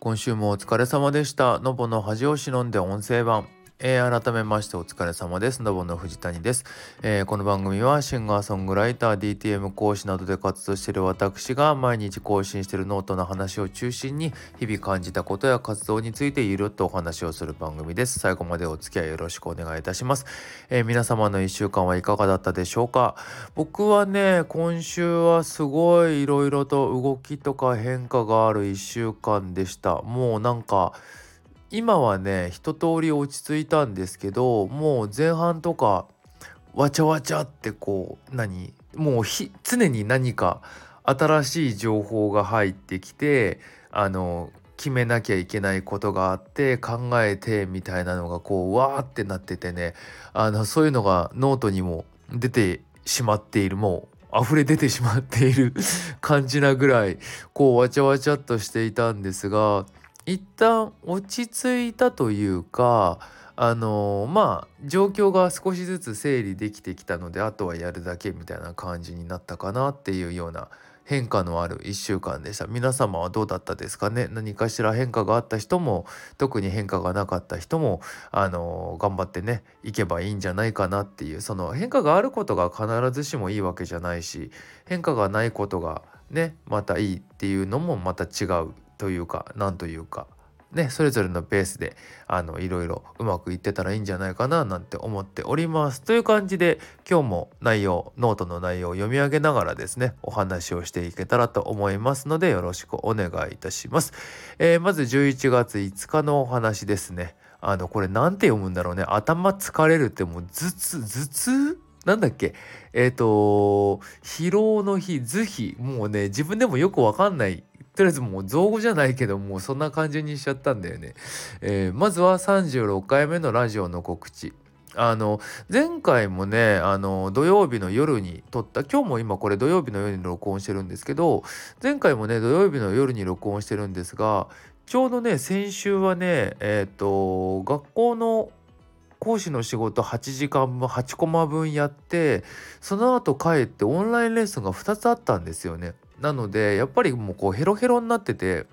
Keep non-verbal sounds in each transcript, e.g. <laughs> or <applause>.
今週もお疲れ様でした。ノボの恥を忍んで音声版。えー、改めましてお疲れ様です。ノボの藤谷です、えー、この番組はシンガーソングライター、DTM 講師などで活動している私が毎日更新しているノートの話を中心に日々感じたことや活動についてゆるっとお話をする番組です。最後までお付き合いよろしくお願いいたします。えー、皆様の1週間はいかがだったでしょうか？僕はね、今週はすごい色々と動きとか変化がある1週間でした。もうなんか今はね一通り落ち着いたんですけどもう前半とかわちゃわちゃってこう何もう常に何か新しい情報が入ってきてあの決めなきゃいけないことがあって考えてみたいなのがこうわーってなっててねあのそういうのがノートにも出てしまっているもう溢れ出てしまっている <laughs> 感じなぐらいこうわちゃわちゃっとしていたんですが一旦落ち着いたというかあのまあ状況が少しずつ整理できてきたのであとはやるだけみたいな感じになったかなっていうような変化のある1週間でした。皆様はどうだったですかね？何かしら変化があった人も特に変化がなかった人もあの頑張ってねいけばいいんじゃないかなっていうその変化があることが必ずしもいいわけじゃないし変化がないことがねまたいいっていうのもまた違うというか何というかねそれぞれのペースであのいろいろうまくいってたらいいんじゃないかななんて思っております。という感じで今日も内容ノートの内容を読み上げながらですねお話をしていけたらと思いますのでよろしくお願いいたします、えー、まず11月5日のお話ですね。あのこれ何て読むんだろうね。頭疲れるってもう頭痛頭痛？なんだっけ？えっ、ー、と疲労の日図日もうね自分でもよくわかんないとりあえずもう造語じゃないけどもうそんな感じにしちゃったんだよね。えー、まずは36回目のラジオの告知。あの前回もねあの土曜日の夜に撮った今日も今これ土曜日の夜に録音してるんですけど前回もね土曜日の夜に録音してるんですがちょうどね先週はねえっ、ー、と学校の講師の仕事8時間分8コマ分やってその後帰ってオンラインレッスンが2つあったんですよね。なのでやっぱりもうこうヘロヘロになってて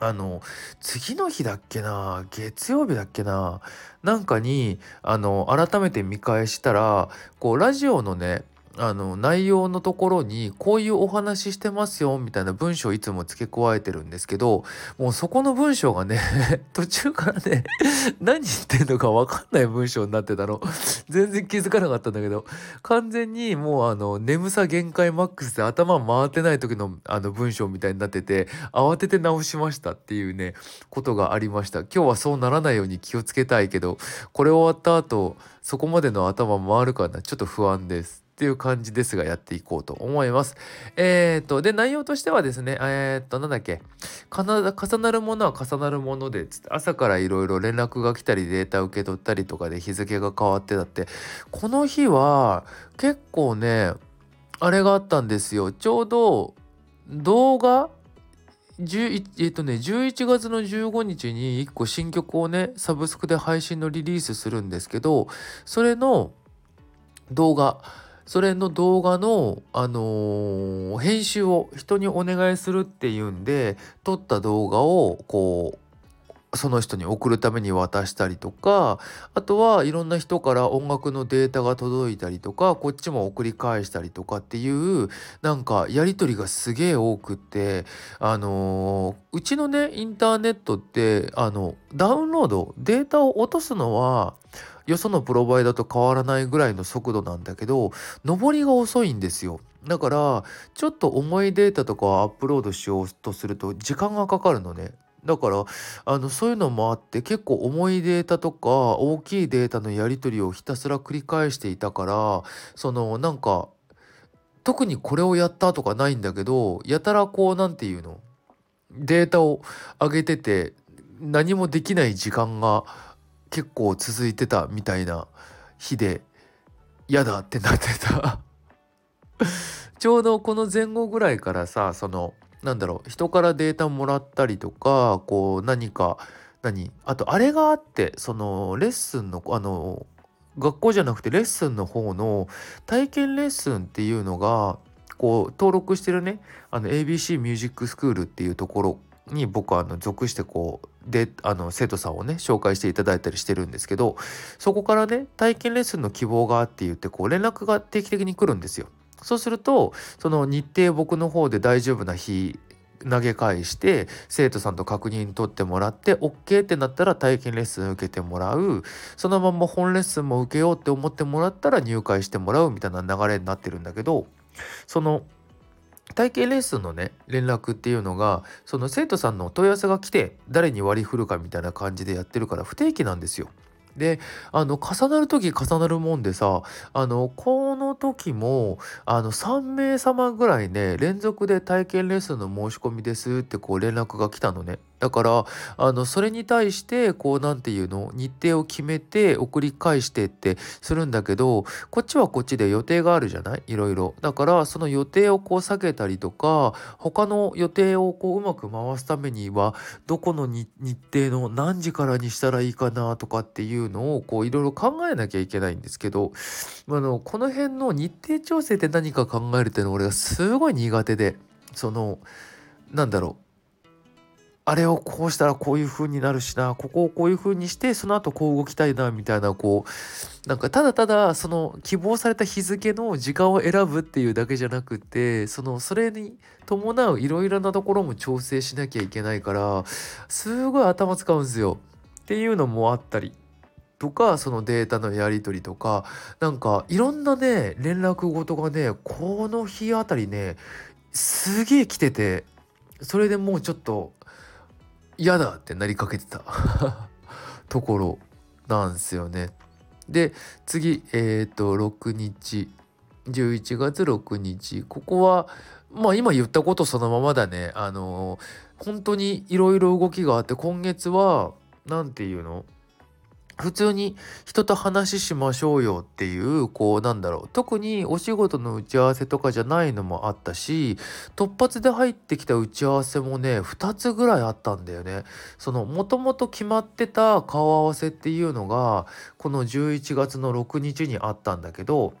あの次の日だっけな月曜日だっけななんかにあの改めて見返したらこうラジオのねあの内容のところにこういうお話してますよみたいな文章をいつも付け加えてるんですけどもうそこの文章がね <laughs> 途中からね <laughs> 何言ってんのか分かんない文章になってたの。<laughs> 全然気づかなかったんだけど完全にもうあの眠さ限界マックスで頭回ってない時のあの文章みたいになってて慌てて直しましたっていうねことがありました。今日はそうならないように気をつけたいけどこれ終わった後そこまでの頭回るかな。ちょっと不安です。っていう感じですがやっていこうと思います。え、ー、と、で、内容としてはですね、えっ、ー、と、なんだっけ、重なるものは重なるもので、つって朝からいろいろ連絡が来たりデータ受け取ったりとかで日付が変わってたって、この日は結構ね、あれがあったんですよ。ちょうど動画えっとね、11月の15日に1個新曲をね、サブスクで配信のリリースするんですけど、それの動画、それの動画の、あのー、編集を人にお願いするっていうんで撮った動画をこうその人に送るために渡したりとかあとはいろんな人から音楽のデータが届いたりとかこっちも送り返したりとかっていうなんかやり取りがすげえ多くってあのー、うちのねインターネットってあのダウンロードデータを落とすのはよそのプロバイダーと変わらないぐらいの速度なんだけど上りが遅いんですよ。だからちょっと重いデータとかをアップロードしようとすると時間がかかるのね。だからあのそういうのもあって結構重いデータとか大きいデータのやり取りをひたすら繰り返していたからそのなんか特にこれをやったとかないんだけどやたらこう何て言うのデータを上げてて何もできない時間が結構続いてたみたいな日で嫌だってなってた。<laughs> ちょうどこの前後ぐらいからさそのなんだろう人からデータもらったりとかこう何か何あとあれがあってそのレッスンのあの学校じゃなくてレッスンの方の体験レッスンっていうのがこう登録してるねあの ABC ミュージックスクールっていうところに僕はあの属してこうであの生徒さんをね紹介していただいたりしてるんですけどそこからね体験レッスンの希望がって言ってこう連絡が定期的に来るんですよ。そうするとその日程僕の方で大丈夫な日投げ返して生徒さんと確認取ってもらって OK ってなったら体験レッスン受けてもらうそのまま本レッスンも受けようって思ってもらったら入会してもらうみたいな流れになってるんだけどその体験レッスンのね連絡っていうのがその生徒さんの問い合わせが来て誰に割り振るかみたいな感じでやってるから不定期なんですよ。であの重なる時重なるもんでさあのこの時もあの3名様ぐらいね連続で体験レッスンの申し込みですってこう連絡が来たのね。だからあのそれに対してこう何て言うの日程を決めて送り返してってするんだけどこっちはこっちで予定があるじゃない？いろいろ。だからその予定をこう避けたりとか他の予定をこううまく回すためにはどこの日程の何時からにしたらいいかなとかっていうのをこういろいろ考えなきゃいけないんですけどあのこの辺の日程調整って何か考えるっていうの俺がすごい苦手でそのなんだろう。あれをこうしたらこういう風になるしなここをこういう風にしてその後こう動きたいなみたいなこうなんかただただその希望された日付の時間を選ぶっていうだけじゃなくてそのそれに伴ういろいろなところも調整しなきゃいけないからすごい頭使うんですよっていうのもあったり。とかそのデータのやり取りとかなんかいろんなね連絡事がねこの日あたりねすげえ来ててそれでもうちょっと嫌だってなりかけてた。<laughs> ところなんですよね。で次えっ、ー、と6日。11月6日。ここはまあ今言ったことそのままだね。あの本当にいろいろ動きがあって今月は何て言うの？普通に人と話しましょうよっていうこうなんだろう特にお仕事の打ち合わせとかじゃないのもあったし突発で入ってきた打ち合わせもね2つぐらいあったんだよね。そのもともと決まってた顔合わせっていうのがこの11月の6日にあったんだけど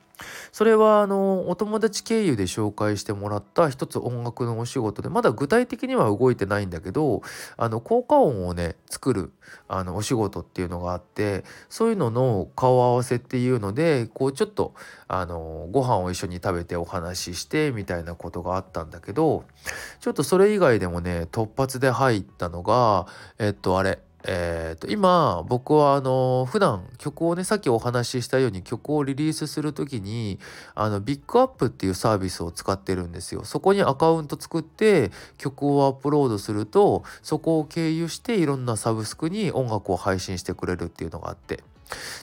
それはあのお友達経由で紹介してもらった一つ音楽のお仕事でまだ具体的には動いてないんだけどあの効果音をね作るあのお仕事っていうのがあってそういうのの顔合わせっていうのでこうちょっとあのご飯を一緒に食べてお話ししてみたいなことがあったんだけどちょっとそれ以外でもね突発で入ったのがえっとあれえーと、今僕はあの普段曲をねさっきお話ししたように曲をリリースする時にあのビッグアップっていうサービスを使ってるんですよ。そこにアカウント作って曲をアップロードするとそこを経由していろんなサブスクに音楽を配信してくれるっていうのがあって。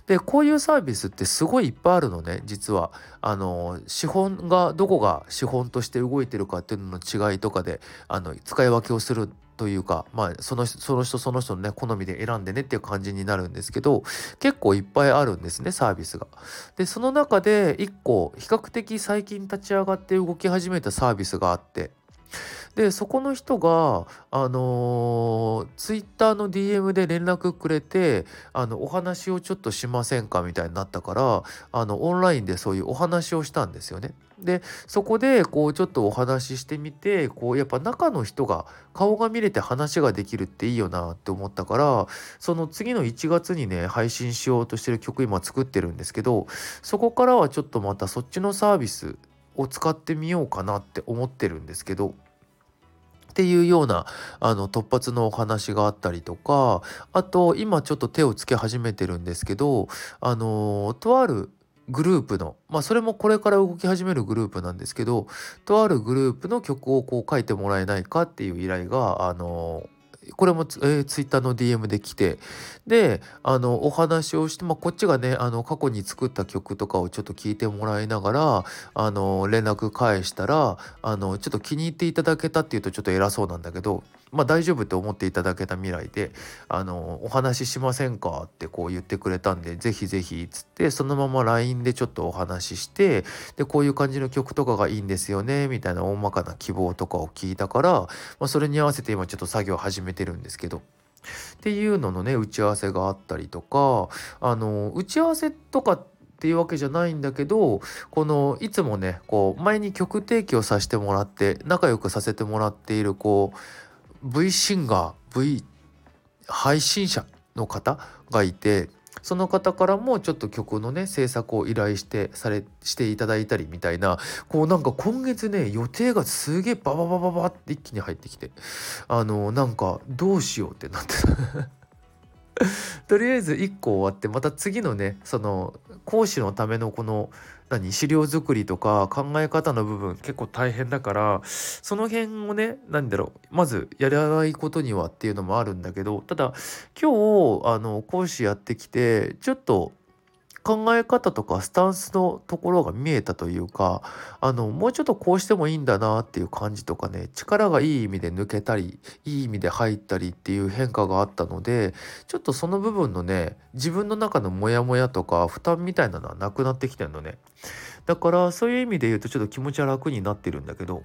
でこういうサービスってすごいいっぱいあるのね実はあの資本がどこが資本として動いてるかっていうのの違いとかであの使い分けをするというかまあそのその人その人のね好みで選んでねっていう感じになるんですけど結構いっぱいあるんですねサービスが。でその中で1個比較的最近立ち上がって動き始めたサービスがあってでそこの人があのツイッターの DM で連絡くれてあのお話をちょっとしませんかみたいになったからあのオンラインでそういうお話をしたんですよね。でそこでこうちょっとお話ししてみてこうやっぱ中の人が顔が見れて話ができるっていいよなって思ったからその次の1月にね配信しようとしてる曲今作ってるんですけどそこからはちょっとまたそっちのサービスを使ってみようかなって思ってるんですけどっていうようなあの突発のお話があったりとかあと今ちょっと手をつけ始めてるんですけどあのとあるグループのまあそれもこれから動き始めるグループなんですけどとあるグループの曲をこう書いてもらえないかっていう依頼があのこれもツ,、えー、ツイッターの DM で来てであのお話をして、まあ、こっちがねあの過去に作った曲とかをちょっと聞いてもらいながらあの連絡返したらあのちょっと気に入っていただけたっていうとちょっと偉そうなんだけどまあ大丈夫って思っていただけた未来であのお話ししませんか？ってこう言ってくれたんでぜひぜひっつってそのまま LINE でちょっとお話ししてでこういう感じの曲とかがいいんですよねみたいな大まかな希望とかを聞いたから、まあ、それに合わせて今ちょっと作業始めてるんですけど。っていうののね打ち合わせがあったりとかあの打ち合わせとかっていうわけじゃないんだけどこのいつもねこう前に曲提供させてもらって仲良くさせてもらっているこう V シンガー V 配信者の方がいてその方からもちょっと曲のね制作を依頼してされしていただいたりみたいなこうなんか今月ね予定がすげえバババババって一気に入ってきてあのなんかどうしようってなって。<laughs> とりあえず1個終わってまた次のねその講師のためのこの何資料作りとか考え方の部分結構大変だからその辺をね何だろうまずやらないことにはっていうのもあるんだけどただ今日あの講師やってきてちょっと考え方とかスタンスのところが見えたというかあのもうちょっとこうしてもいいんだなっていう感じとかね力がいい意味で抜けたりいい意味で入ったりっていう変化があったのでちょっとその部分のね自分の中のモヤモヤとか負担みたいなのはなくなってきてるのね。だからそういう意味で言うとちょっと気持ちは楽になってるんだけど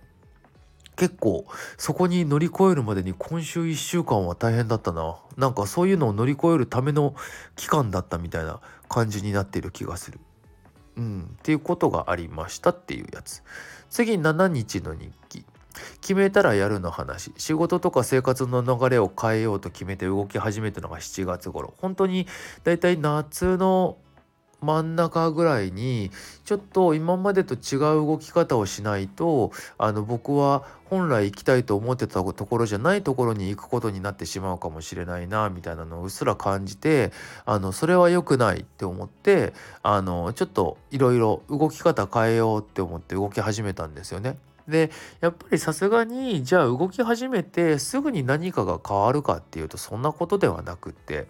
結構そこに乗り越えるまでに今週1週間は大変だったな。なんかそういうのを乗り越えるための期間だったみたいな感じになってる気がする。うん、っていうことがありましたっていうやつ。次7日の日記。決めたらやるの話仕事とか生活の流れを変えようと決めて動き始めたのが7月頃本当にだいたい夏の真ん中ぐらいにちょっと今までと違う動き方をしないとあの僕は本来行きたいと思ってたところじゃないところに行くことになってしまうかもしれないなみたいなのをうっすら感じてあのそれは良くないって思ってあのちょっといろいろ動き方変えようって思って動き始めたんですよね。でやっぱりさすがにじゃあ動き始めてすぐに何かが変わるかっていうとそんなことではなくって。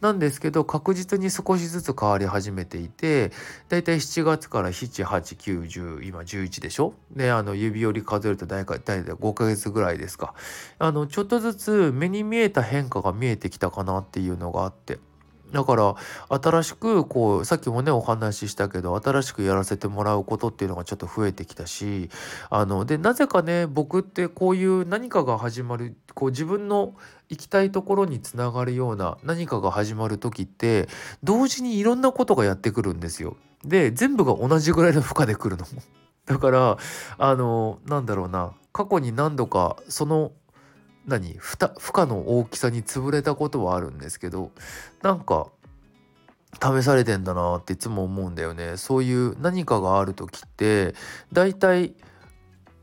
なんですけど確実に少しずつ変わり始めていてだいたい7月から78910今11でしょ？であの指折り数えると大体5ヶ月ぐらいですか。あのちょっとずつ目に見えた変化が見えてきたかなっていうのがあって。だから新しくこうさっきもねお話ししたけど新しくやらせてもらうことっていうのがちょっと増えてきたしあのでなぜかね僕ってこういう何かが始まるこう自分の行きたいところにつながるような何かが始まる時って同時にいろんなことがやってくるんですよ。で全部が同じぐらいの負荷で来るの。<laughs> だからあのなんだろうな過去に何度かその何負荷の大きさに潰れたことはあるんですけどなんか試されてんだなっていつも思うんだよねそういう何かがある時って大体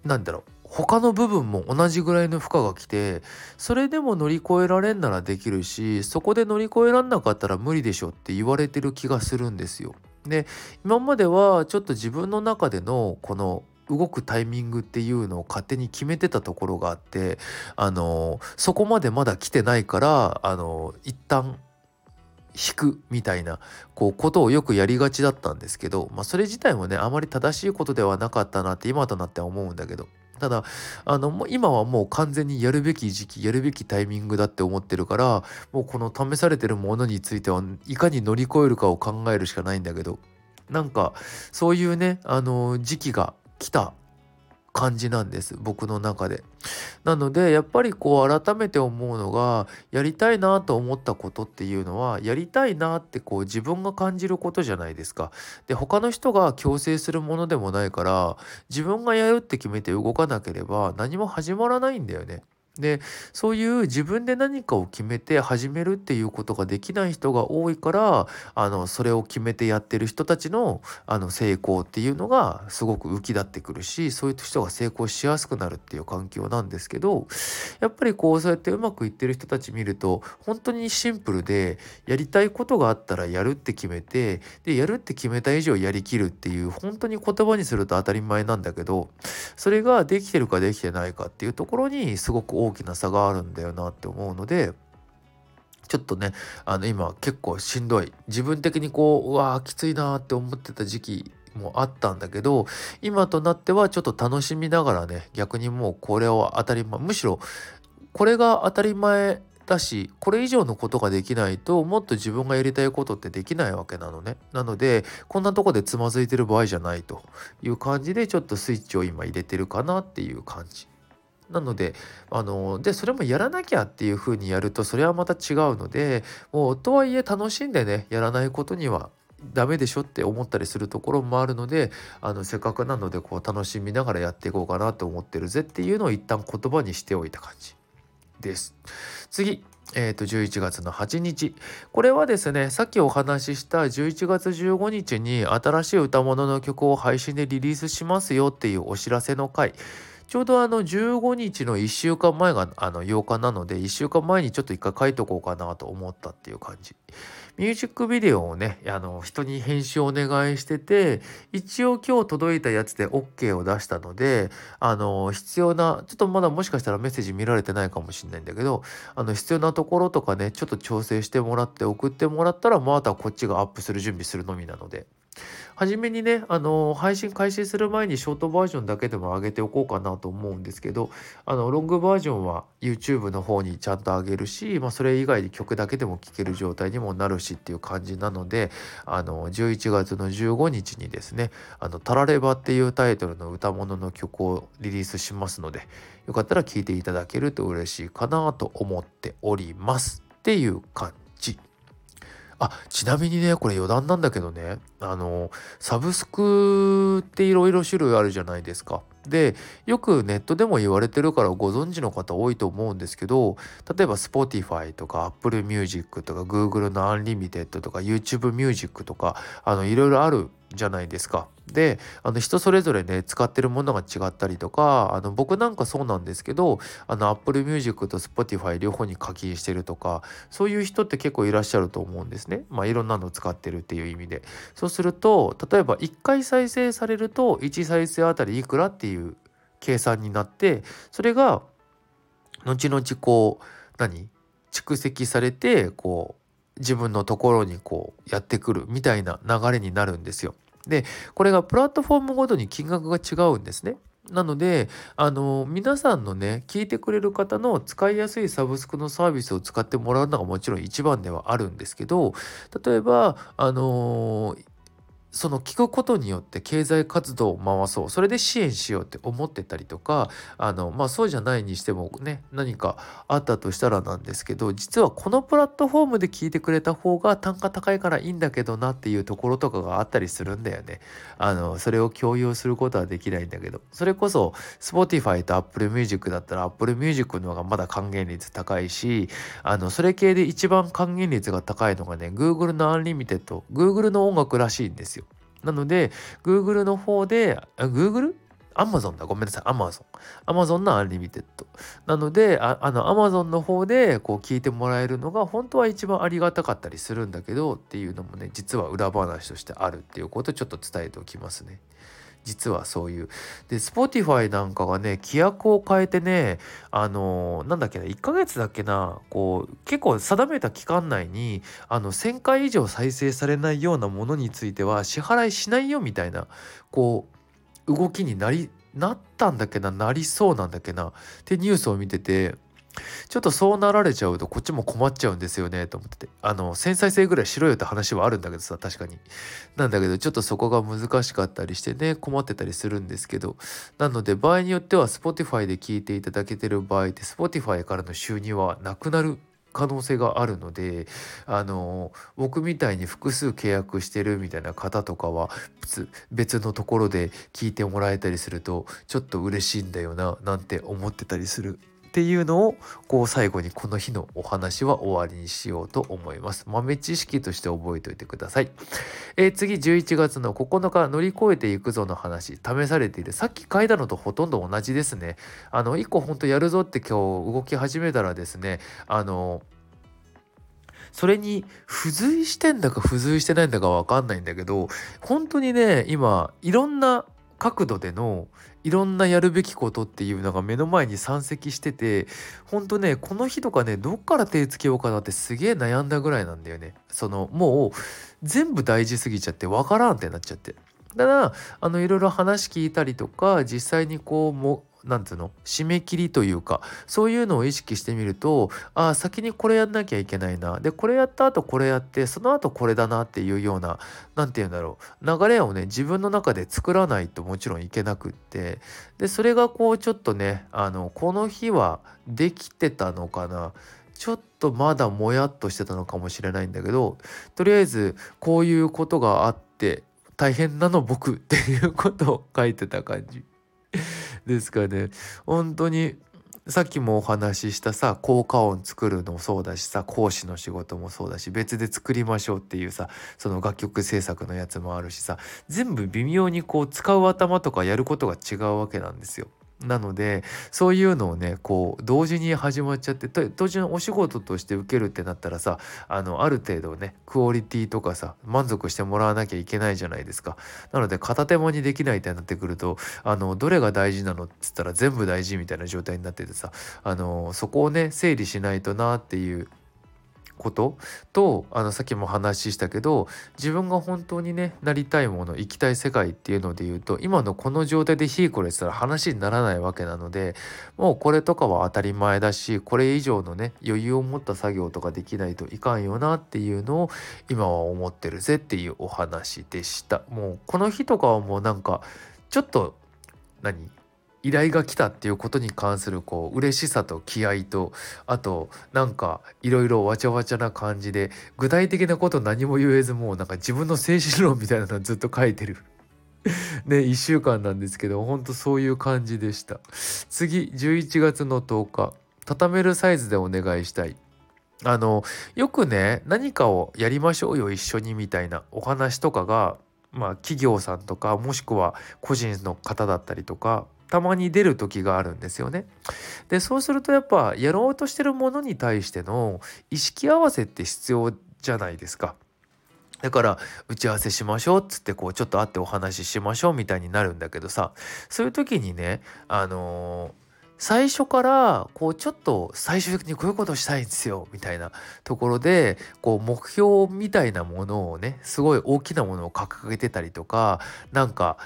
なんだろう他の部分も同じぐらいの負荷が来てそれでも乗り越えられんならできるしそこで乗り越えらんなかったら無理でしょって言われてる気がするんですよ。で今まではちょっと自分の中でのこの動くタイミングっていうのを勝手に決めてたところがあってあのそこまでまだ来てないからあの一旦引くみたいなこうことをよくやりがちだったんですけど、まあ、それ自体もねあまり正しいことではなかったなって今となっては思うんだけどただあのもう今はもう完全にやるべき時期やるべきタイミングだって思ってるからもうこの試されてるものについてはいかに乗り越えるかを考えるしかないんだけど。なんかそういうねあの時期が来た感じなんです僕の中で。なのでやっぱりこう改めて思うのがやりたいなと思ったことっていうのはやりたいなってこう自分が感じることじゃないですか。で他の人が強制するものでもないから自分がやるって決めて動かなければ何も始まらないんだよね。でそういう自分で何かを決めて始めるっていうことができない人が多いからあのそれを決めてやってる人たちのあの成功っていうのがすごく浮き立ってくるしそういう人が成功しやすくなるっていう環境なんですけどやっぱりこうそうやってうまくいってる人たち見ると本当にシンプルでやりたいことがあったらやるって決めてでやるって決めた以上やりきるっていう本当に言葉にすると当たり前なんだけどそれができてるかできてないかっていうところにすごく大大きな差があるんだよなって思うのでちょっとねあの今結構しんどい。自分的にこううわーきついなって思ってた時期もあったんだけど今となってはちょっと楽しみながらね逆にもうこれを当たり前むしろこれが当たり前だしこれ以上のことができないともっと自分がやりたいことってできないわけなのね。なのでこんなとこでつまずいてる場合じゃないという感じでちょっとスイッチを今入れてるかなっていう感じ。なのであのでそれもやらなきゃっていう風にやるとそれはまた違うのでもうとはいえ楽しんでねやらないことにはダメでしょって思ったりするところもあるのであのせっかくなのでこう楽しみながらやっていこうかなと思ってるぜっていうのを一旦言葉にしておいた感じ。です。次、えー、と11月の8日これはですねさっきお話しした11月15日に新しい歌物の曲を配信でリリースしますよっていうお知らせの回ちょうどあの15日の1週間前があの8日なので1週間前にちょっと一回書いとこうかなと思ったっていう感じ。ミュージックビデオをねあの人に編集をお願いしてて一応今日届いたやつで OK を出したのであの必要なちょっとまだもしかしたらメッセージ見られてないかもしれないんだけどあの必要なところとかねちょっと調整してもらって送ってもらったらまたこっちがアップする準備するのみなので。初めにね、あの配信開始する前にショートバージョンだけでも上げておこうかなと思うんですけど、あのロングバージョンは YouTube の方にちゃんと上げるし、まあ、それ以外に曲だけでも聴ける状態にもなるしっていう感じなので、あの11月の15日にですね、あのタラレバっていうタイトルの歌物の曲をリリースしますので、よかったら聴いていただけると嬉しいかなと思っておりますっていう感じ。あちなみにねこれ余談なんだけどねあのサブスクっていろいろ種類あるじゃないですか。でよくネットでも言われてるからご存知の方多いと思うんですけど例えば Spotify とか Apple Music とか Google の Unlimited とか YouTube Music とかあのいろいろあるじゃないですか。であの人それぞれね使ってるものが違ったりとかあの僕なんかそうなんですけどあの Apple Music と Spotify 両方に課金してるとかそういう人って結構いらっしゃると思うんですね。まあいろんなの使ってるっていう意味で。そうすると例えば1回再生されると1再生あたりいくらっていう計算になってそれが後々こう何？蓄積されてこう自分のところにこうやってくるみたいな流れになるんですよ。でこれがプラットフォームごとに金額が違うんですね。なのであの皆さんのね聞いてくれる方の使いやすいサブスクのサービスを使ってもらうのがもちろん一番ではあるんですけど例えばあのその聞くことによって経済活動を回そうそれで支援しようって思ってたりとかあのまあそうじゃないにしてもね何かあったとしたらなんですけど実はこのプラットフォームで聞いてくれた方が単価高いからいいんだけどなっていうところとかがあったりするんだよね。あのそれを共有することはできないんだけどそれこそ Spotify と Apple Music だったら Apple Music の方がまだ還元率高いしあのそれ系で一番還元率が高いのがね Google の Unlimited Google の音楽らしいんですよ。なので、Google の方で、Google? アマゾンだ。ごめんなさい。アマゾン。アマゾンのアンリミテッド。なので、ああの、アマゾンの方でこう聞いてもらえるのが本当は一番ありがたかったりするんだけどっていうのもね、実は裏話としてあるっていうことをちょっと伝えておきますね。実はそういう。で、Spotify なんかがね、規約を変えてね、あのー、なんだっけな、1ヶ月だっけな、こう、結構定めた期間内に、あの、1000回以上再生されないようなものについては支払いしないよみたいな、こう、動きになり、なったんだっけな、なりそうなんだっけな、ってニュースを見てて、ちょっとそうなられちゃうとこっちも困っちゃうんですよねと思ってて。あの繊細性ぐらいしろよって話はあるんだけどさ確かに。なんだけどちょっとそこが難しかったりしてね困ってたりするんですけど。なので場合によっては Spotify で聞いていただけてる場合って Spotify からの収入はなくなる可能性があるのであの僕みたいに複数契約してるみたいな方とかは別のところで聞いてもらえたりするとちょっと嬉しいんだよななんて思ってたりする。っていうのをこう最後にこの日のお話は終わりにしようと思います。豆知識として覚えておいてください。えー、次11月の9日乗り越えていくぞの話試されているさっき書いたのとほとんど同じですね。あの1個ほんとやるぞって今日動き始めたらですねあのそれに付随してんだか付随してないんだか分かんないんだけど本当にね今いろんな角度でのいろんなやるべきことっていうのが目の前に山積しててほんとねこの日とかねどっから手つけようかなってすげえ悩んだぐらいなんだよね。そのもう全部大事すぎちゃってわからんってなっちゃって。ただあのいろいろ話聞いたりとか実際にこうもなんていうの？締め切りというかそういうのを意識してみるとああ先にこれやんなきゃいけないな。でこれやった後これやってその後これだなっていうような何て言うんだろう。流れをね自分の中で作らないともちろんいけなくって。でそれがこうちょっとねあのこの日はできてたのかな。ちょっとまだもやっとしてたのかもしれないんだけどとりあえずこういうことがあって大変なの僕っていうことを書いてた感じ。<laughs> ですかね本当にさっきもお話ししたさ効果音作るのもそうだしさ講師の仕事もそうだし別で作りましょうっていうさその楽曲制作のやつもあるしさ全部微妙にこう使う頭とかやることが違うわけなんですよ。なのでそういうのをねこう同時に始まっちゃって同時にお仕事として受けるってなったらさあのある程度ねクオリティとかさ満足してもらわなきゃいけないじゃないですか。なので片手間にできないってなってくるとあのどれが大事なのっつったら全部大事みたいな状態になっててさあのそこをね整理しないとなっていうこと？とあのさっきも話したけど自分が本当にねなりたいもの生きたい世界っていうので言うと今のこの状態でヒーコレしたら話にならないわけなのでもうこれとかは当たり前だしこれ以上のね余裕を持った作業とかできないといかんよなっていうのを今は思ってるぜっていうお話でした。もうこの日とかはもうなんかちょっと何？依頼が来たっていうことに関するこう嬉しさと気合とあとなんかいろいろわちゃわちゃな感じで具体的なこと何も言えずもうなんか自分の精神論みたいなのずっと書いてる。<laughs> ね1週間なんですけどほんとそういう感じでした。次11月の10日畳めるサイズでお願いしたい。あのよくね何かをやりましょうよ一緒にみたいなお話とかがまあ企業さんとかもしくは個人の方だったりとかたまに出る時があるんですよね。でそうするとやっぱやろうとしてるものに対しての意識合わせって必要じゃないですか。だから打ち合わせしましょうっつってこうちょっと会ってお話ししましょうみたいになるんだけどさそういう時にねあのー、最初からこうちょっと最終的にこういうことしたいんですよみたいなところでこう目標みたいなものをねすごい大きなものを掲げてたりとかなんか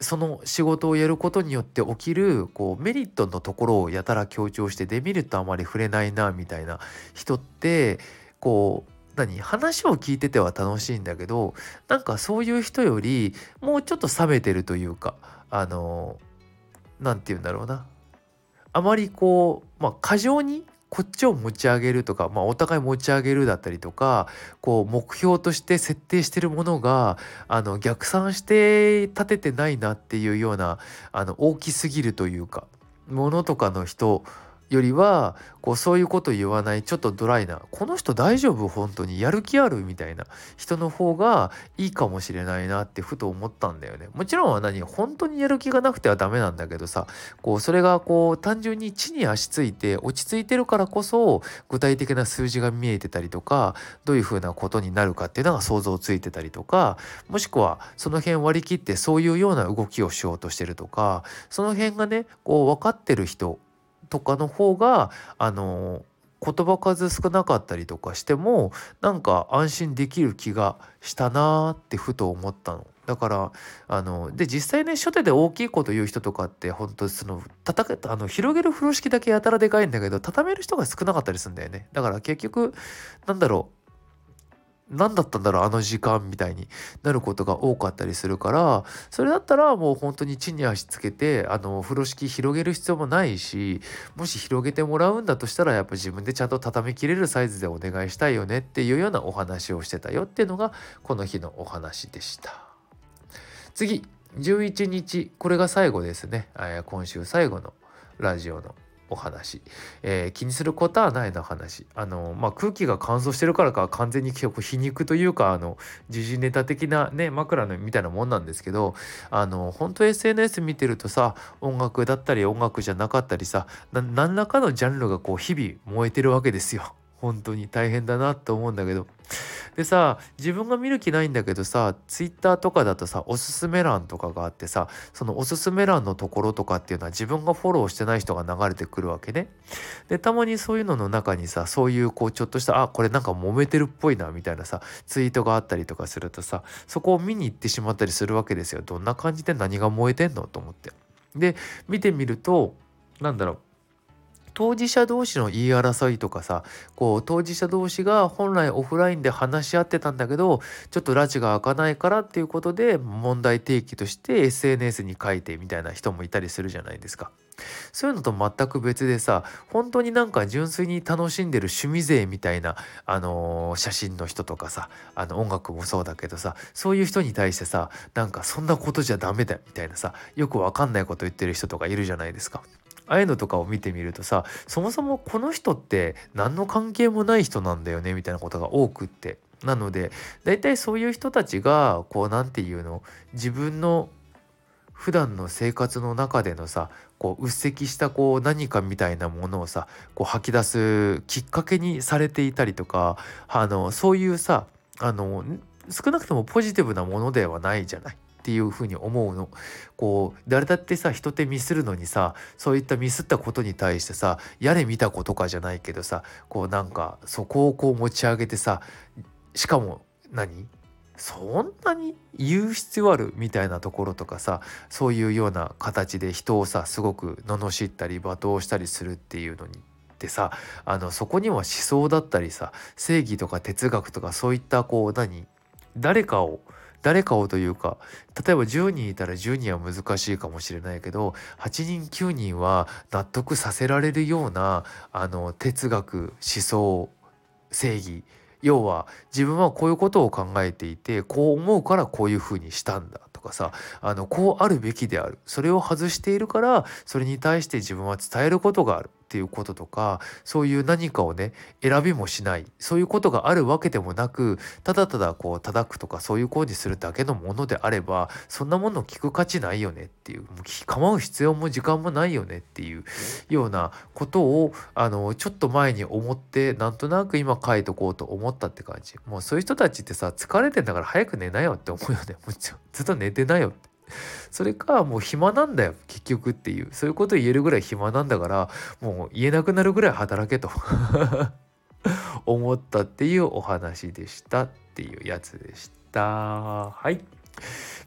その仕事をやることによって起きるこうメリットのところをやたら強調してデメリットあまり触れないなみたいな人ってこう何？話を聞いてては楽しいんだけどなんかそういう人よりもうちょっと冷めてるというかあの何て言うんだろうな。あまりこうまあ過剰にこっちを持ち上げるとか、まあ、お互い持ち上げるだったりとかこう目標として設定してるものがあの逆算して立ててないなっていうようなあの大きすぎるというかものとかの人よりはこうそういうこと言わないちょっとドライなこの人大丈夫本当にやる気あるみたいな人の方がいいかもしれないなってふと思ったんだよね。もちろんは何本当にやる気がなくてはダメなんだけどさこうそれがこう単純に地に足ついて落ち着いてるからこそ具体的な数字が見えてたりとかどういうふうなことになるかっていうのが想像ついてたりとかもしくはその辺割り切ってそういうような動きをしようとしてるとかその辺がねこう分かってる人とかの方があの言葉数少なかったりとかしてもなんか安心できる気がしたなーってふと思ったの。だからあので実際ね初手で大きいこと言う人とかって本当その叩けあの広げる風呂敷だけやたらでかいんだけど畳める人が少なかったりするんだよねだから結局なんだろう何だったんだろうあの時間みたいになることが多かったりするからそれだったらもう本当に地に足つけてあの風呂敷広げる必要もないしもし広げてもらうんだとしたらやっぱ自分でちゃんと畳み切れるサイズでお願いしたいよねっていうようなお話をしてたよっていうのがこの日のお話でした。次11日これが最後ですね、え、今週最後のラジオのお話、えー、気にすることはないの話あの、まあ、空気が乾燥してるからか完全に結構皮肉というかあの時事ネタ的なね枕のみたいなもんなんですけどあの本当 SNS 見てるとさ音楽だったり音楽じゃなかったりさ何らかのジャンルがこう日々燃えてるわけですよ。本当に大変だなと思うんだけどでさ自分が見る気ないんだけどさツイッターとかだとさおすすめ欄とかがあってさそのおすすめ欄のところとかっていうのは自分がフォローしてない人が流れてくるわけね。でたまにそういうのの中にさそういうこうちょっとしたあこれなんか揉めてるっぽいなみたいなさツイートがあったりとかするとさそこを見に行ってしまったりするわけですよ。どんな感じで何が燃えてんのと思って。で見てみるとなんだろう当事者同士の言い争いとかさこう当事者同士が本来オフラインで話し合ってたんだけどちょっと拉致が開かないからっていうことで問題提起として SNS に書いてみたいな人もいたりするじゃないですか。そういうのと全く別でさ本当になんか純粋に楽しんでる趣味勢みたいな、あのー、写真の人とかさあの音楽もそうだけどさそういう人に対してさなんかそんなことじゃダメだみたいなさよくわかんないこと言ってる人とかいるじゃないですか。ああいうのとかを見てみるとさそもそもこの人って何の関係もない人なんだよねみたいなことが多くってなので大体そういう人たちがこう何て言うの自分の普段の生活の中でのさこううっせきしたこう何かみたいなものをさこう吐き出すきっかけにされていたりとかあのそういうさあの少なくともポジティブなものではないじゃない。っていうふうに思うの。こう誰だってさ人ってミスるのにさそういったミスったことに対してさやれ見たことかじゃないけどさこうなんかそこをこう持ち上げてさしかも何？そんなに言う必要あるみたいなところとかさそういうような形で人をさすごく罵ったり罵倒したりするっていうのにってさあのそこには思想だったりさ正義とか哲学とかそういったこう何？誰かを誰かをというか例えば10人いたら10人は難しいかもしれないけど8人9人は納得させられるようなあの哲学思想正義要は自分はこういうことを考えていてこう思うからこういうふうにしたんだとかさあのこうあるべきである。それを外しているからそれに対して自分は伝えることがある。っていうこととかそういう何かをね選びもしない。そういうことがあるわけでもなくただただこう叩くとかそういう行為にするだけのものであればそんなもの聞く価値ないよねっていうもう構う必要も時間もないよねっていうようなことをあのちょっと前に思ってなんとなく今書いとこうと思ったって感じ。もうそういう人たちってさ疲れてんだから早く寝なよって思うよね。もうずっと寝てなよって。それかもう暇なんだよ結局っていうそういうこと言えるぐらい暇なんだからもう言えなくなるぐらい働けと <laughs> 思ったっていうお話でしたっていうやつでした。はい。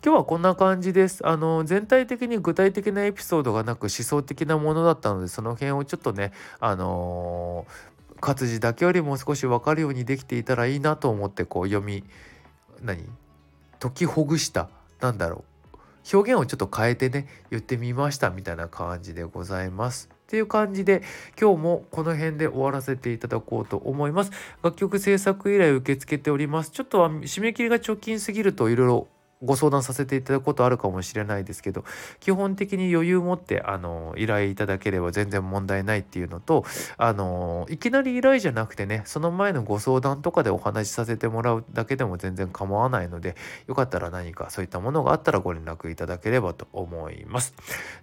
今日はこんな感じです。あの全体的に具体的なエピソードがなく思想的なものだったのでその辺をちょっとねあのー、活字だけよりも少し分かるようにできていたらいいなと思ってこう読み何？解きほぐしたなんだろう表現をちょっと変えてね言ってみましたみたいな感じでございます。っていう感じで今日もこの辺で終わらせていただこうと思います。楽曲制作依頼受け付けております。ちょっとは締め切りが直近すぎるといろいろご相談させていただくことあるかもしれないですけど基本的に余裕持ってあの依頼いただければ全然問題ないっていうのとあのいきなり依頼じゃなくてねその前のご相談とかでお話しさせてもらうだけでも全然構わないのでよかったら何かそういったものがあったらご連絡いただければと思います。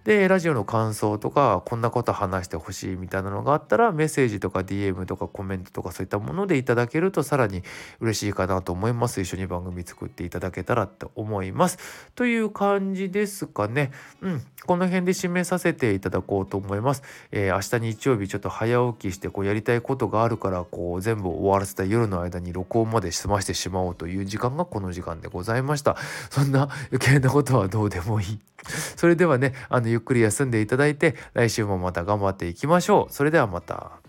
でラジオの感想とかこんなこと話してほしいみたいなのがあったらメッセージとか DM とかコメントとかそういったものでいただけるとさらに嬉しいかなと思います。一緒に番組作っていただけたらって思思います。という感じですかね。うん。この辺で締めさせていただこうと思います。えー、明日日曜日ちょっと早起きしてこうやりたいことがあるからこう全部終わらせた夜の間に録音まで済ましてしまおうという時間がこの時間でございました。そんな <laughs> 余計なことはどうでもいい。それではね、あのゆっくり休んでいただいて来週もまた頑張っていきましょう。それではまた。